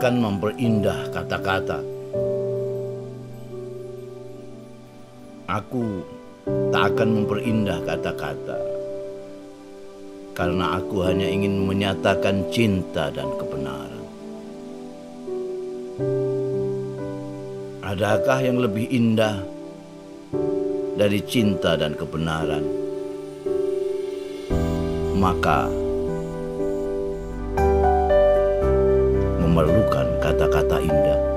akan memperindah kata-kata. Aku tak akan memperindah kata-kata. Karena aku hanya ingin menyatakan cinta dan kebenaran. Adakah yang lebih indah dari cinta dan kebenaran? Maka memerlukan kata-kata indah.